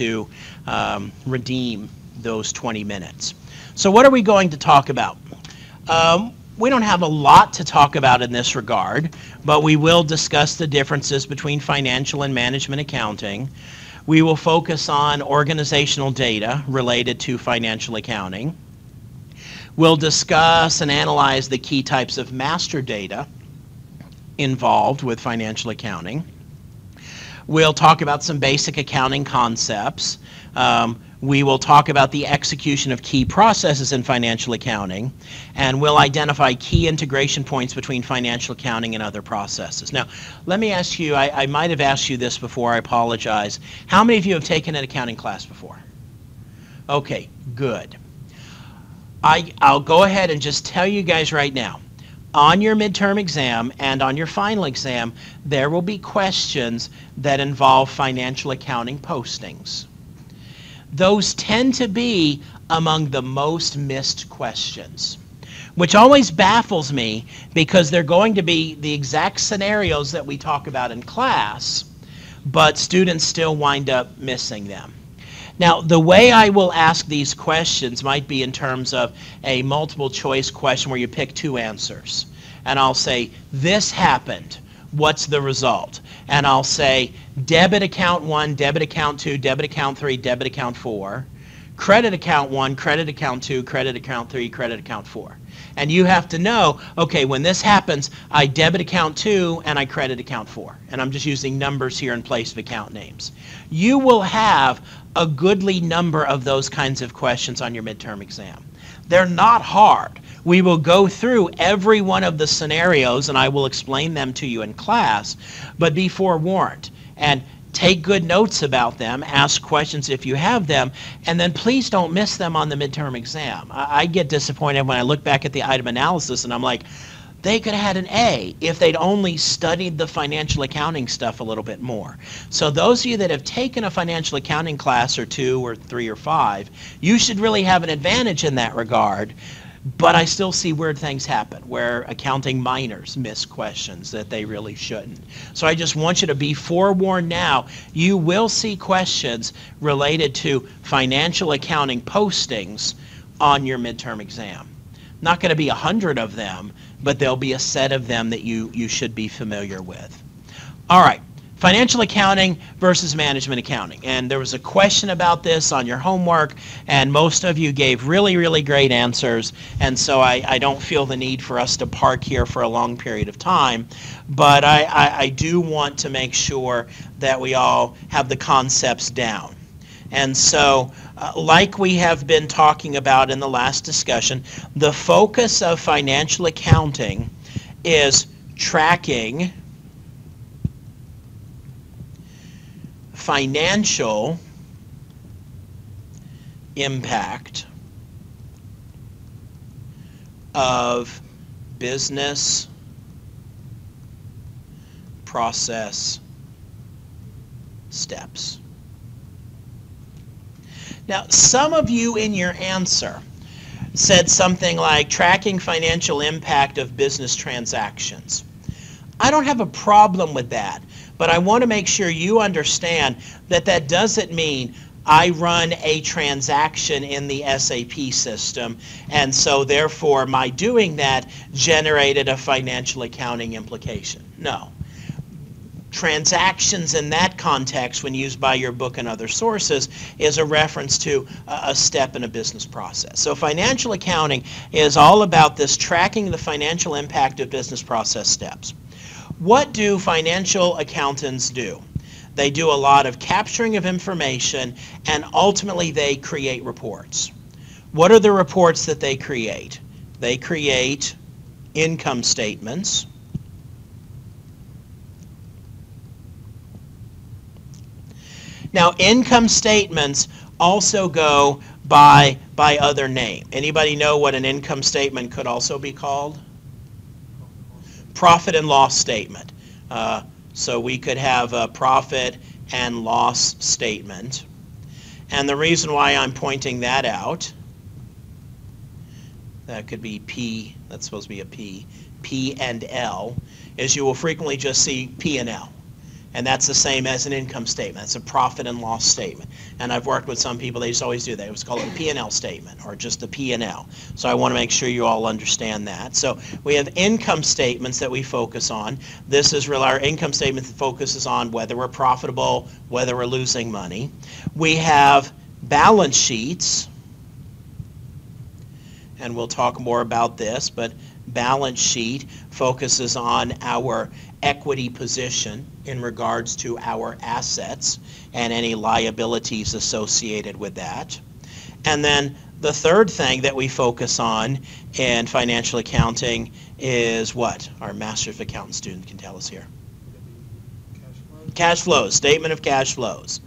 to um, redeem those 20 minutes. So what are we going to talk about? Um, we don't have a lot to talk about in this regard, but we will discuss the differences between financial and management accounting. We will focus on organizational data related to financial accounting. We'll discuss and analyze the key types of master data involved with financial accounting. We'll talk about some basic accounting concepts. Um, we will talk about the execution of key processes in financial accounting, and we'll identify key integration points between financial accounting and other processes. Now, let me ask you, I, I might have asked you this before, I apologize. How many of you have taken an accounting class before? Okay, good. I, I'll go ahead and just tell you guys right now, on your midterm exam and on your final exam, there will be questions that involve financial accounting postings those tend to be among the most missed questions, which always baffles me because they're going to be the exact scenarios that we talk about in class, but students still wind up missing them. Now, the way I will ask these questions might be in terms of a multiple choice question where you pick two answers. And I'll say, this happened. What's the result? and I'll say debit account 1, debit account 2, debit account 3, debit account 4, credit account 1, credit account 2, credit account 3, credit account 4. And you have to know, okay, when this happens, I debit account 2 and I credit account 4. And I'm just using numbers here in place of account names. You will have a goodly number of those kinds of questions on your midterm exam. They're not hard. We will go through every one of the scenarios and I will explain them to you in class, but be forewarned and take good notes about them, ask questions if you have them, and then please don't miss them on the midterm exam. I, I get disappointed when I look back at the item analysis and I'm like, they could have had an A if they'd only studied the financial accounting stuff a little bit more. So those of you that have taken a financial accounting class or two or three or five, you should really have an advantage in that regard but I still see weird things happen where accounting minors miss questions that they really shouldn't. So I just want you to be forewarned now. You will see questions related to financial accounting postings on your midterm exam. Not going to be a hundred of them, but there'll be a set of them that you, you should be familiar with. All right financial accounting versus management accounting. And there was a question about this on your homework, and most of you gave really, really great answers. And so I, I don't feel the need for us to park here for a long period of time. But I, I, I do want to make sure that we all have the concepts down. And so, uh, like we have been talking about in the last discussion, the focus of financial accounting is tracking financial impact of business process steps. Now, some of you in your answer said something like tracking financial impact of business transactions. I don't have a problem with that. But I want to make sure you understand that that doesn't mean I run a transaction in the SAP system, and so therefore my doing that generated a financial accounting implication. No. Transactions in that context, when used by your book and other sources, is a reference to a step in a business process. So financial accounting is all about this tracking the financial impact of business process steps. What do financial accountants do? They do a lot of capturing of information and ultimately they create reports. What are the reports that they create? They create income statements. Now income statements also go by by other name. Anybody know what an income statement could also be called? profit and loss statement. Uh, so we could have a profit and loss statement. And the reason why I'm pointing that out, that could be P, that's supposed to be a P, P and L, is you will frequently just see P and L. And that's the same as an income statement. It's a profit and loss statement. And I've worked with some people, they just always do that. It was called a P&L statement or just a P&L. So I want to make sure you all understand that. So we have income statements that we focus on. This is really our income statement that focuses on whether we're profitable, whether we're losing money. We have balance sheets, and we'll talk more about this, but balance sheet focuses on our equity position in regards to our assets and any liabilities associated with that. And then the third thing that we focus on in financial accounting is what? Our Master of Accountant student can tell us here. Cash flows, statement of cash flows.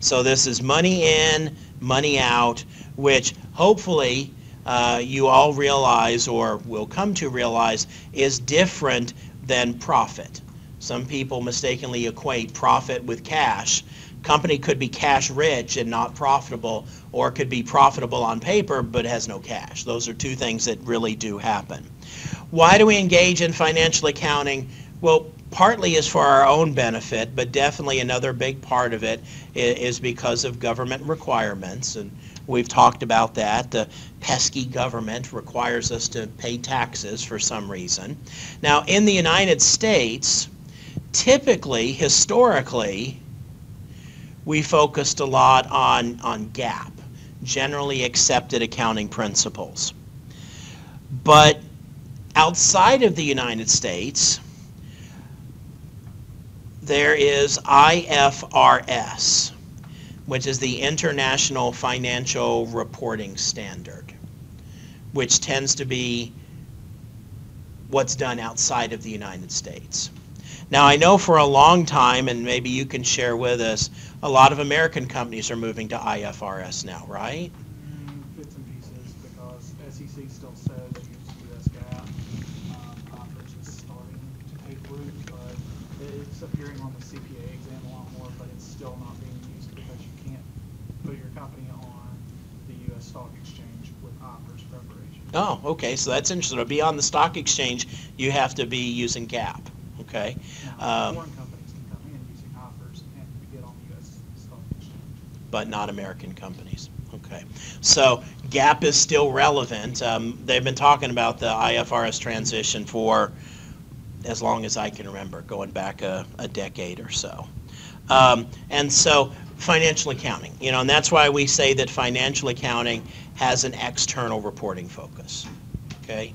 So this is money in, money out, which hopefully uh, you all realize or will come to realize is different than profit. Some people mistakenly equate profit with cash. Company could be cash rich and not profitable, or could be profitable on paper but has no cash. Those are two things that really do happen. Why do we engage in financial accounting? Well, partly is for our own benefit, but definitely another big part of it is because of government requirements. And We've talked about that. The pesky government requires us to pay taxes for some reason. Now, in the United States, typically, historically, we focused a lot on, on GAAP, generally accepted accounting principles. But outside of the United States, there is IFRS which is the International Financial Reporting Standard, which tends to be what's done outside of the United States. Now, I know for a long time, and maybe you can share with us, a lot of American companies are moving to IFRS now, right? Because SEC still says use US GAAP. Um, is starting to take root, it's appearing on the CPA exam a lot more, but it's still not being used because you can't put your company on the US Stock Exchange with IFRS preparation. Oh, okay, so that's interesting. To be on the stock exchange, you have to be using GAAP, okay? Now, Um, Foreign companies can come in using IFRS and get on the US Stock Exchange. but not American companies. Okay. So GAAP is still relevant. Um, they've been talking about the IFRS transition for as long as I can remember, going back a, a decade or so. Um, and so financial accounting, you know, and that's why we say that financial accounting has an external reporting focus. Okay?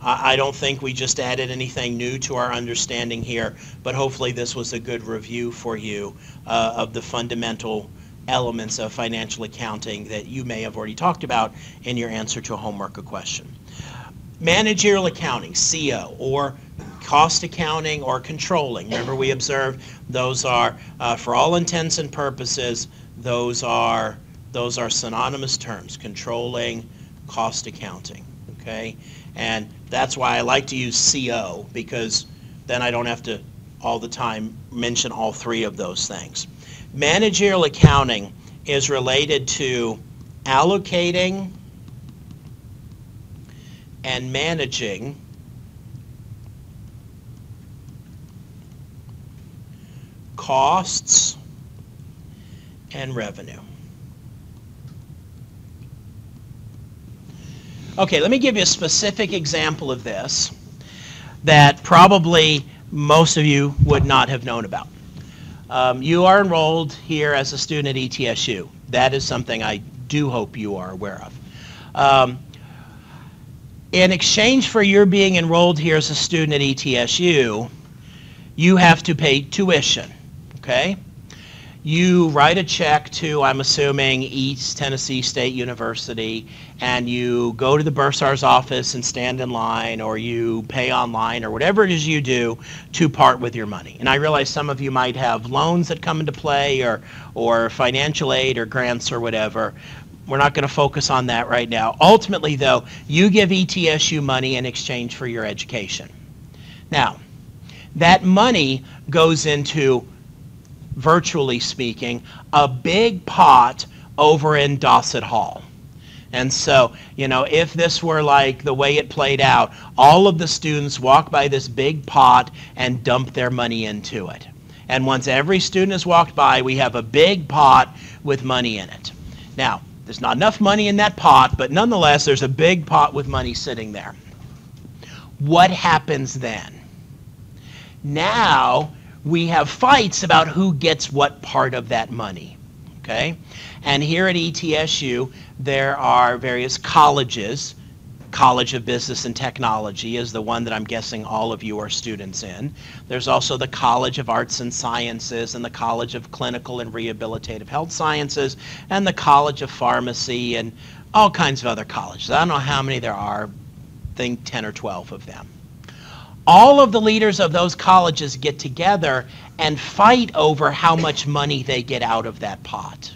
I, I don't think we just added anything new to our understanding here, but hopefully this was a good review for you uh, of the fundamental elements of financial accounting that you may have already talked about in your answer to a homework question. Managerial accounting, CO, or cost accounting or controlling. Remember, we observed those are, uh, for all intents and purposes, those are those are synonymous terms: controlling, cost accounting. Okay, and that's why I like to use CO because then I don't have to all the time mention all three of those things. Managerial accounting is related to allocating and managing costs and revenue. Okay, let me give you a specific example of this that probably most of you would not have known about. Um, you are enrolled here as a student at ETSU. That is something I do hope you are aware of. Um, in exchange for your being enrolled here as a student at ETSU, you have to pay tuition, okay? You write a check to, I'm assuming, East Tennessee State University, and you go to the bursar's office and stand in line, or you pay online, or whatever it is you do to part with your money. And I realize some of you might have loans that come into play, or, or financial aid, or grants, or whatever. We're not going to focus on that right now. Ultimately, though, you give ETSU money in exchange for your education. Now, that money goes into, virtually speaking, a big pot over in Dossett Hall. And so, you know, if this were like the way it played out, all of the students walk by this big pot and dump their money into it. And once every student has walked by, we have a big pot with money in it. Now, there's not enough money in that pot, but nonetheless, there's a big pot with money sitting there. What happens then? Now, we have fights about who gets what part of that money. Okay? And here at ETSU, there are various colleges. College of Business and Technology is the one that I'm guessing all of you are students in. There's also the College of Arts and Sciences and the College of Clinical and Rehabilitative Health Sciences and the College of Pharmacy and all kinds of other colleges. I don't know how many there are, think 10 or 12 of them. All of the leaders of those colleges get together and fight over how much money they get out of that pot.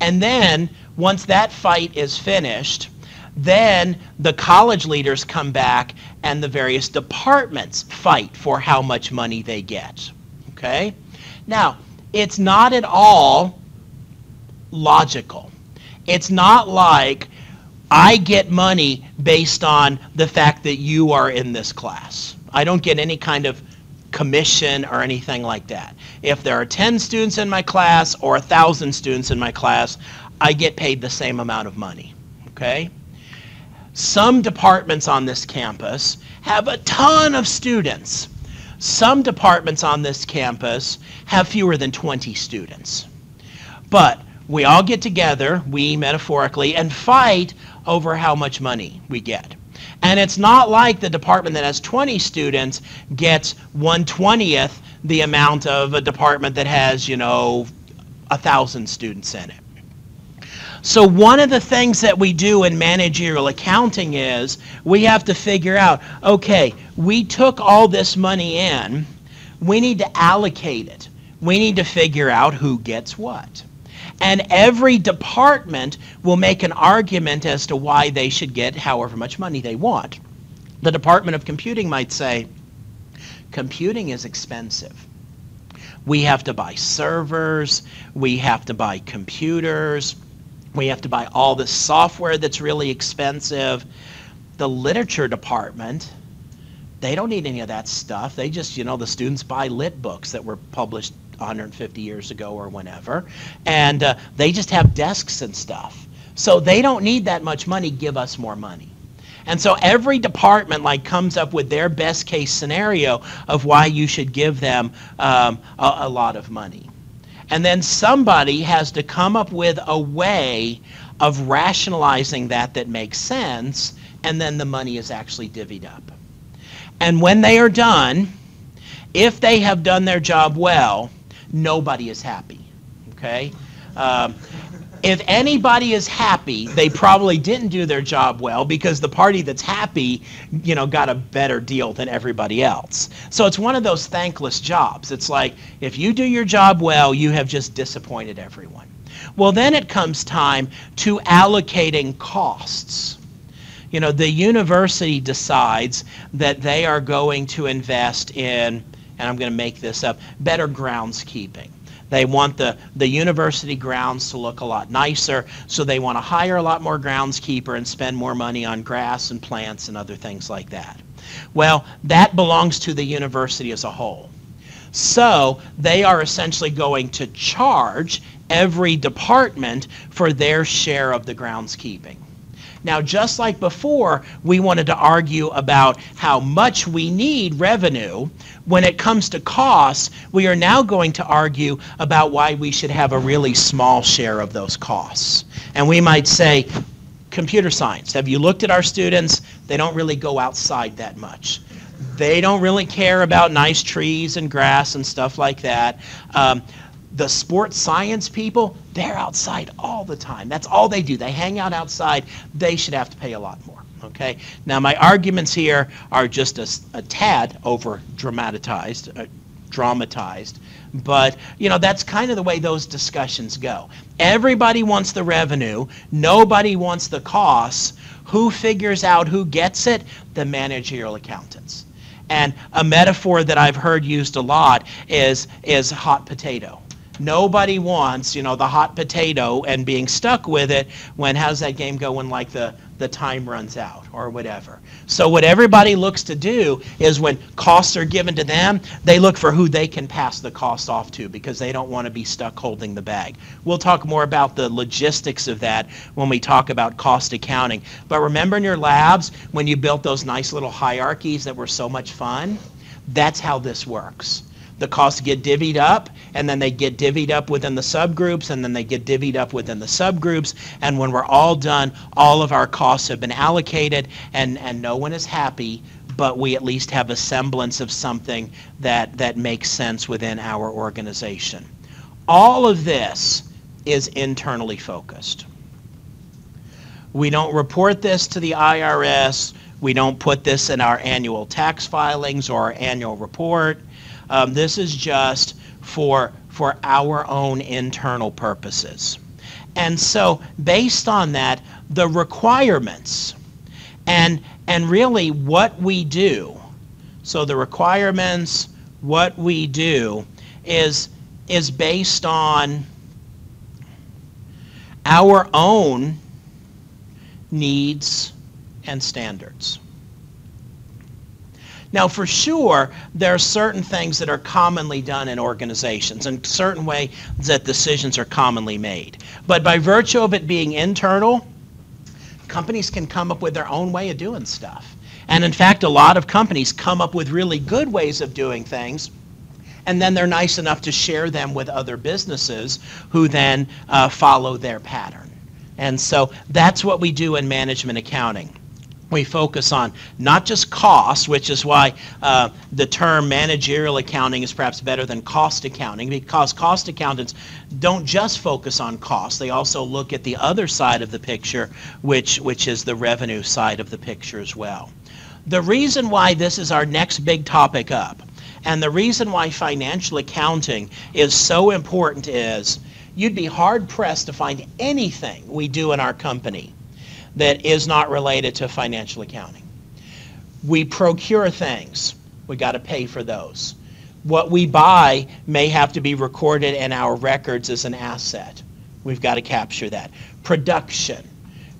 And then, once that fight is finished, then the college leaders come back and the various departments fight for how much money they get. Okay? Now, it's not at all logical. It's not like I get money based on the fact that you are in this class. I don't get any kind of commission or anything like that. If there are 10 students in my class or 1,000 students in my class, I get paid the same amount of money. Okay? Some departments on this campus have a ton of students. Some departments on this campus have fewer than 20 students. But we all get together, we metaphorically, and fight over how much money we get. And it's not like the department that has 20 students gets 1 20th the amount of a department that has, you know, a thousand students in it. So one of the things that we do in managerial accounting is we have to figure out, okay, we took all this money in, we need to allocate it. We need to figure out who gets what. And every department will make an argument as to why they should get however much money they want. The Department of Computing might say, computing is expensive. We have to buy servers, we have to buy computers, we have to buy all this software that's really expensive. The literature department, they don't need any of that stuff. They just, you know, the students buy lit books that were published 150 years ago or whenever, and uh, they just have desks and stuff. So they don't need that much money. Give us more money. And so every department like comes up with their best case scenario of why you should give them um, a, a lot of money. And then somebody has to come up with a way of rationalizing that that makes sense, and then the money is actually divvied up. And when they are done, if they have done their job well, nobody is happy. Okay? Um, if anybody is happy, they probably didn't do their job well because the party that's happy, you know, got a better deal than everybody else. So it's one of those thankless jobs. It's like if you do your job well, you have just disappointed everyone. Well, then it comes time to allocating costs. You know, the university decides that they are going to invest in, and I'm going to make this up, better groundskeeping they want the, the university grounds to look a lot nicer, so they want to hire a lot more groundskeeper and spend more money on grass and plants and other things like that. Well, that belongs to the university as a whole. So they are essentially going to charge every department for their share of the groundskeeping. Now, just like before, we wanted to argue about how much we need revenue. When it comes to costs, we are now going to argue about why we should have a really small share of those costs. And we might say, computer science, have you looked at our students? They don't really go outside that much. They don't really care about nice trees and grass and stuff like that. Um, the sports science people, they're outside all the time. That's all they do. They hang out outside. They should have to pay a lot more. Okay. Now my arguments here are just a, a tad over dramatized, uh, dramatized, but you know that's kind of the way those discussions go. Everybody wants the revenue. Nobody wants the costs. Who figures out who gets it? The managerial accountants. And a metaphor that I've heard used a lot is is hot potato Nobody wants, you know, the hot potato and being stuck with it when how's that game go when like the, the time runs out or whatever. So what everybody looks to do is when costs are given to them, they look for who they can pass the cost off to because they don't want to be stuck holding the bag. We'll talk more about the logistics of that when we talk about cost accounting. But remember in your labs when you built those nice little hierarchies that were so much fun? That's how this works the costs get divvied up, and then they get divvied up within the subgroups, and then they get divvied up within the subgroups. And when we're all done, all of our costs have been allocated, and, and no one is happy, but we at least have a semblance of something that, that makes sense within our organization. All of this is internally focused. We don't report this to the IRS. We don't put this in our annual tax filings or our annual report. Um, this is just for, for our own internal purposes. And so based on that, the requirements and, and really what we do, so the requirements, what we do is, is based on our own needs and standards. Now, for sure, there are certain things that are commonly done in organizations and certain ways that decisions are commonly made. But by virtue of it being internal, companies can come up with their own way of doing stuff. And in fact, a lot of companies come up with really good ways of doing things and then they're nice enough to share them with other businesses who then uh, follow their pattern. And so that's what we do in management accounting we focus on not just cost, which is why uh, the term managerial accounting is perhaps better than cost accounting, because cost accountants don't just focus on cost. They also look at the other side of the picture, which, which is the revenue side of the picture as well. The reason why this is our next big topic up, and the reason why financial accounting is so important is you'd be hard pressed to find anything we do in our company that is not related to financial accounting. We procure things. We got to pay for those. What we buy may have to be recorded in our records as an asset. We've got to capture that. Production.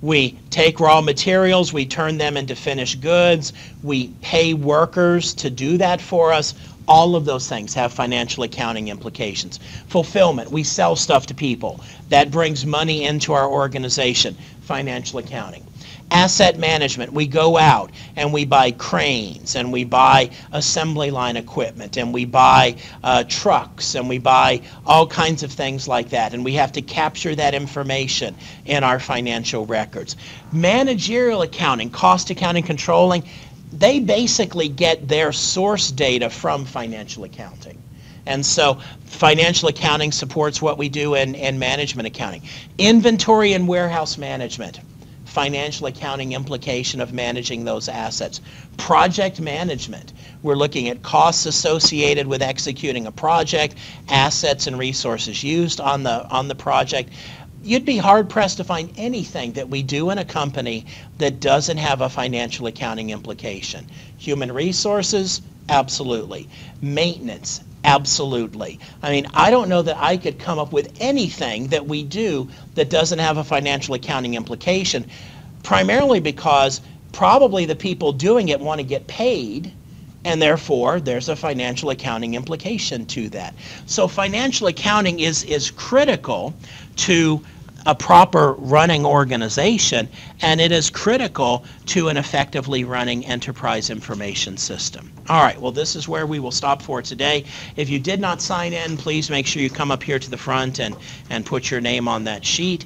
We take raw materials, we turn them into finished goods, we pay workers to do that for us. All of those things have financial accounting implications. Fulfillment, we sell stuff to people. That brings money into our organization financial accounting. Asset management, we go out and we buy cranes and we buy assembly line equipment and we buy uh, trucks and we buy all kinds of things like that. And we have to capture that information in our financial records. Managerial accounting, cost accounting, controlling, they basically get their source data from financial accounting. And so financial accounting supports what we do in, in management accounting. Inventory and warehouse management, financial accounting implication of managing those assets. Project management, we're looking at costs associated with executing a project, assets and resources used on the, on the project. You'd be hard pressed to find anything that we do in a company that doesn't have a financial accounting implication. Human resources, absolutely. Maintenance, Absolutely. I mean, I don't know that I could come up with anything that we do that doesn't have a financial accounting implication, primarily because probably the people doing it want to get paid, and therefore there's a financial accounting implication to that. So financial accounting is, is critical to a proper running organization, and it is critical to an effectively running enterprise information system. All right, well, this is where we will stop for today. If you did not sign in, please make sure you come up here to the front and, and put your name on that sheet.